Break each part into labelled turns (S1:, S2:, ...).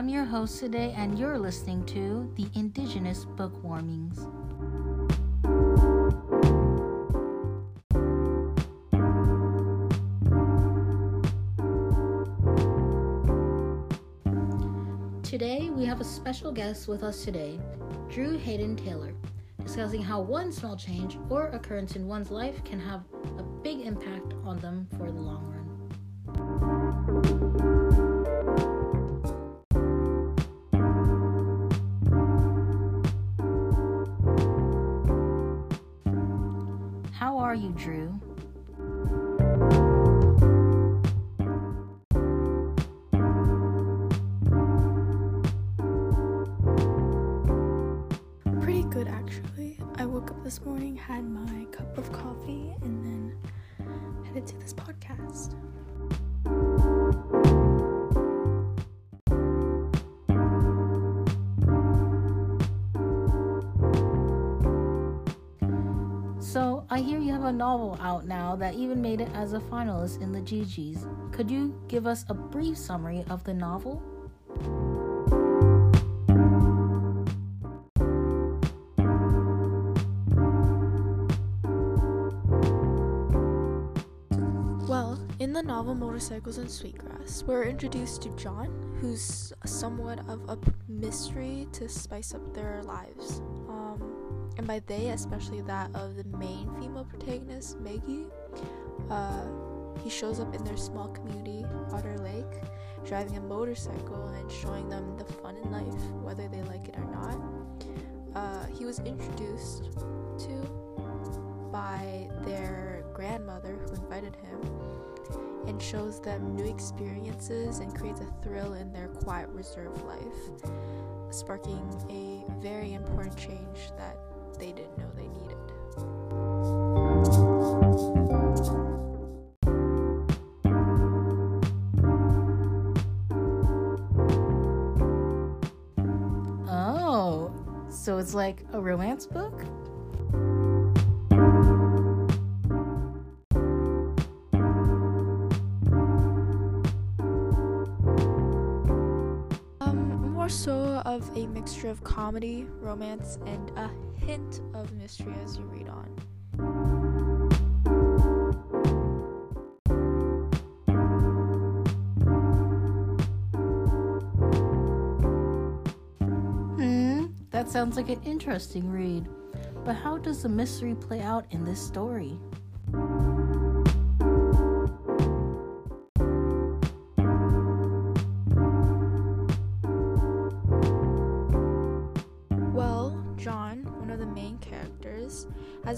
S1: I'm your host today, and you're listening to the Indigenous Book Warmings. Today, we have a special guest with us today, Drew Hayden Taylor, discussing how one small change or occurrence in one's life can have a big impact on them for the long run. Are you, Drew? Pretty good, actually.
S2: I woke up this morning, had my cup of coffee, and then headed to this podcast.
S1: A novel out now that even made it as a finalist in the GGs. Could you give us a brief summary of the novel?
S2: Well, in the novel Motorcycles and Sweetgrass, we're introduced to John, who's somewhat of a mystery to spice up their lives. Um, and by they, especially that of the main female protagonist, Maggie, uh, he shows up in their small community, Otter Lake, driving a motorcycle and showing them the fun in life, whether they like it or not. Uh, he was introduced to by their grandmother who invited him and shows them new experiences and creates a thrill in their quiet, reserved life, sparking a very important change that they didn't know they needed.
S1: Oh, so it's like a romance book?
S2: Of a mixture of comedy, romance, and a hint of mystery as you read on.
S1: Hmm, that sounds like an interesting read. But how does the mystery play out in this story?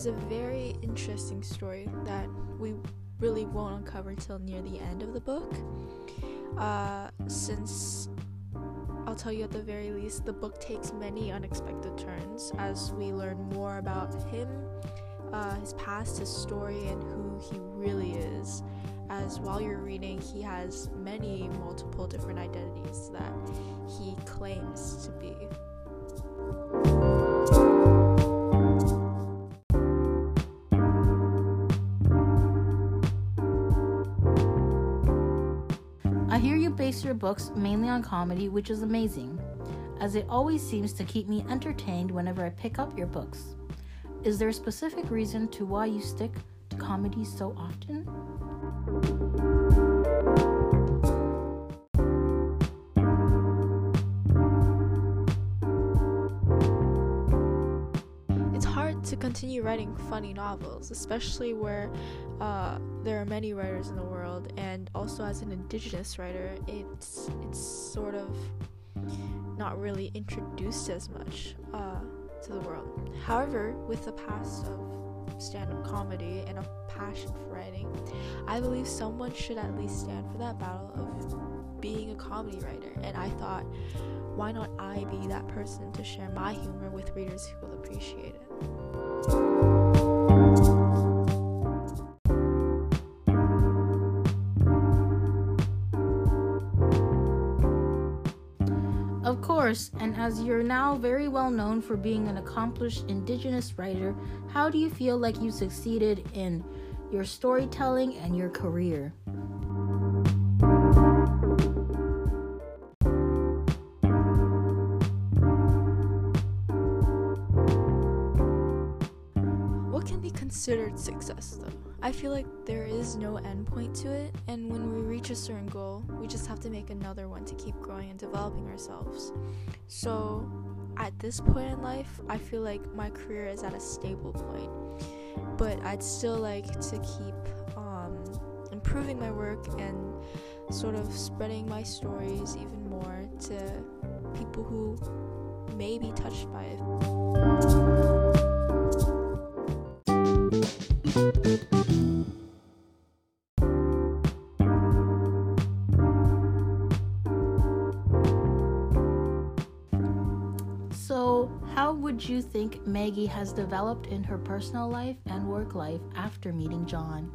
S2: Has a very interesting story that we really won't uncover till near the end of the book. Uh, since I'll tell you at the very least, the book takes many unexpected turns as we learn more about him, uh, his past, his story, and who he really is. As while you're reading, he has many multiple different identities that he claims to be.
S1: Your books mainly on comedy, which is amazing, as it always seems to keep me entertained whenever I pick up your books. Is there a specific reason to why you stick to comedy so often?
S2: Continue writing funny novels, especially where uh, there are many writers in the world, and also as an indigenous writer, it's it's sort of not really introduced as much uh, to the world. However, with the past of stand-up comedy and a passion for writing, I believe someone should at least stand for that battle of being a comedy writer. And I thought, why not I be that person to share my humor with readers who will appreciate it?
S1: Course, and as you're now very well known for being an accomplished Indigenous writer, how do you feel like you succeeded in your storytelling and your career?
S2: Considered success though. I feel like there is no end point to it, and when we reach a certain goal, we just have to make another one to keep growing and developing ourselves. So, at this point in life, I feel like my career is at a stable point, but I'd still like to keep um, improving my work and sort of spreading my stories even more to people who may be touched by it.
S1: So, how would you think Maggie has developed in her personal life and work life after meeting John?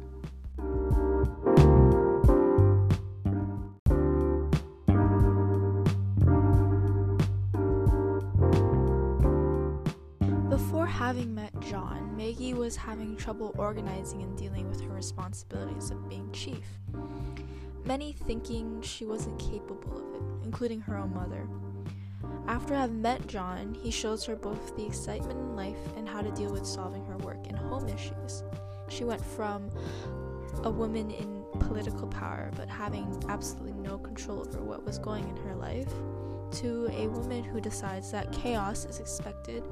S2: Having met John, Maggie was having trouble organizing and dealing with her responsibilities of being chief. Many thinking she wasn't capable of it, including her own mother. After having met John, he shows her both the excitement in life and how to deal with solving her work and home issues. She went from a woman in political power but having absolutely no control over what was going in her life to a woman who decides that chaos is expected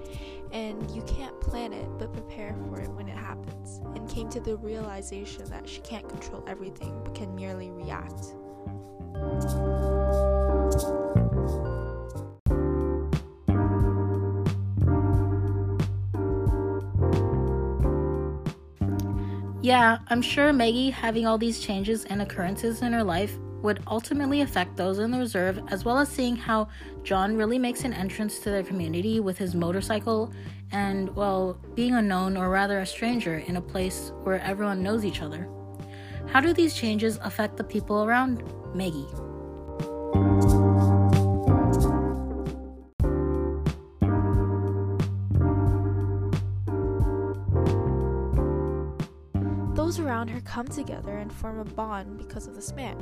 S2: and you can't plan it but prepare for it when it happens, and came to the realization that she can't control everything but can merely react.
S1: Yeah, I'm sure Maggie having all these changes and occurrences in her life would ultimately affect those in the reserve, as well as seeing how John really makes an entrance to their community with his motorcycle and, well, being unknown or rather a stranger in a place where everyone knows each other. How do these changes affect the people around Maggie?
S2: Those around her come together and form a bond because of this man.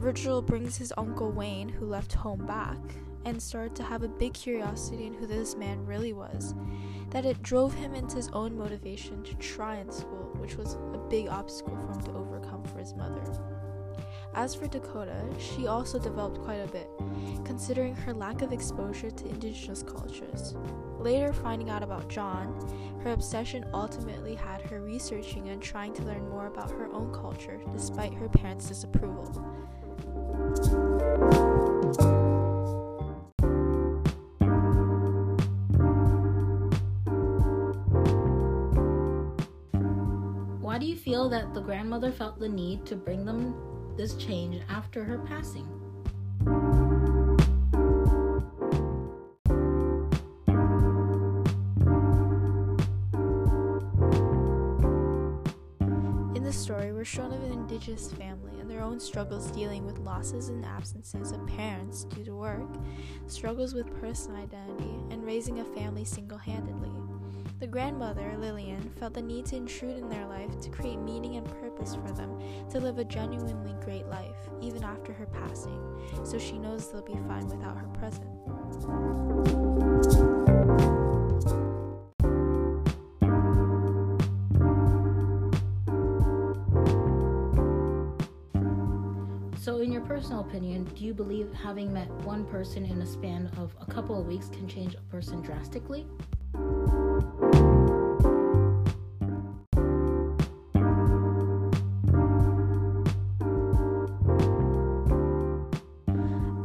S2: Virgil brings his uncle Wayne, who left home, back, and started to have a big curiosity in who this man really was. That it drove him into his own motivation to try in school, which was a big obstacle for him to overcome for his mother. As for Dakota, she also developed quite a bit, considering her lack of exposure to indigenous cultures. Later, finding out about John, her obsession ultimately had her researching and trying to learn more about her own culture despite her parents' disapproval.
S1: Why do you feel that the grandmother felt the need to bring them this change after her passing?
S2: The story, we're shown of an indigenous family and their own struggles dealing with losses and absences of parents due to work, struggles with personal identity, and raising a family single handedly. The grandmother, Lillian, felt the need to intrude in their life to create meaning and purpose for them to live a genuinely great life, even after her passing, so she knows they'll be fine without her present.
S1: Do you believe having met one person in a span of a couple of weeks can change a person drastically?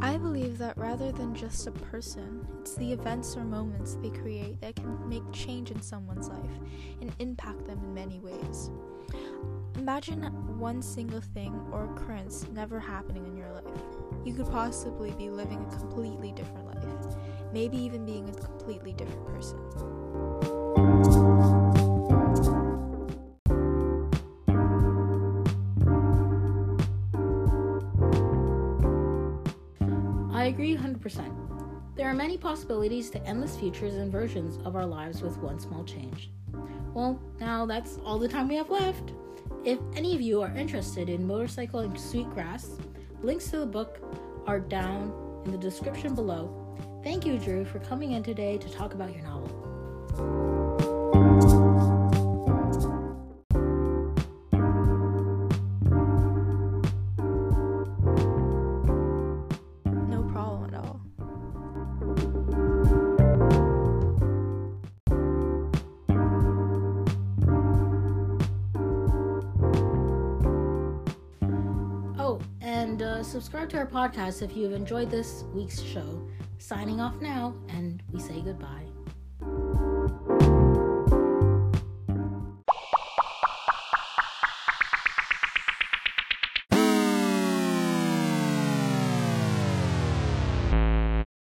S2: I believe that rather than just a person, it's the events or moments they create that can make change in someone's life and impact them in many ways. Imagine one single thing or occurrence never happening in your life. You could possibly be living a completely different life, maybe even being a completely different person.
S1: I agree 100%. There are many possibilities to endless futures and versions of our lives with one small change. Well, now that's all the time we have left. If any of you are interested in Motorcycles and Sweetgrass, links to the book are down in the description below. Thank you, Drew, for coming in today to talk about your novel. Subscribe to our podcast if you have enjoyed this week's show. Signing off now, and we say goodbye.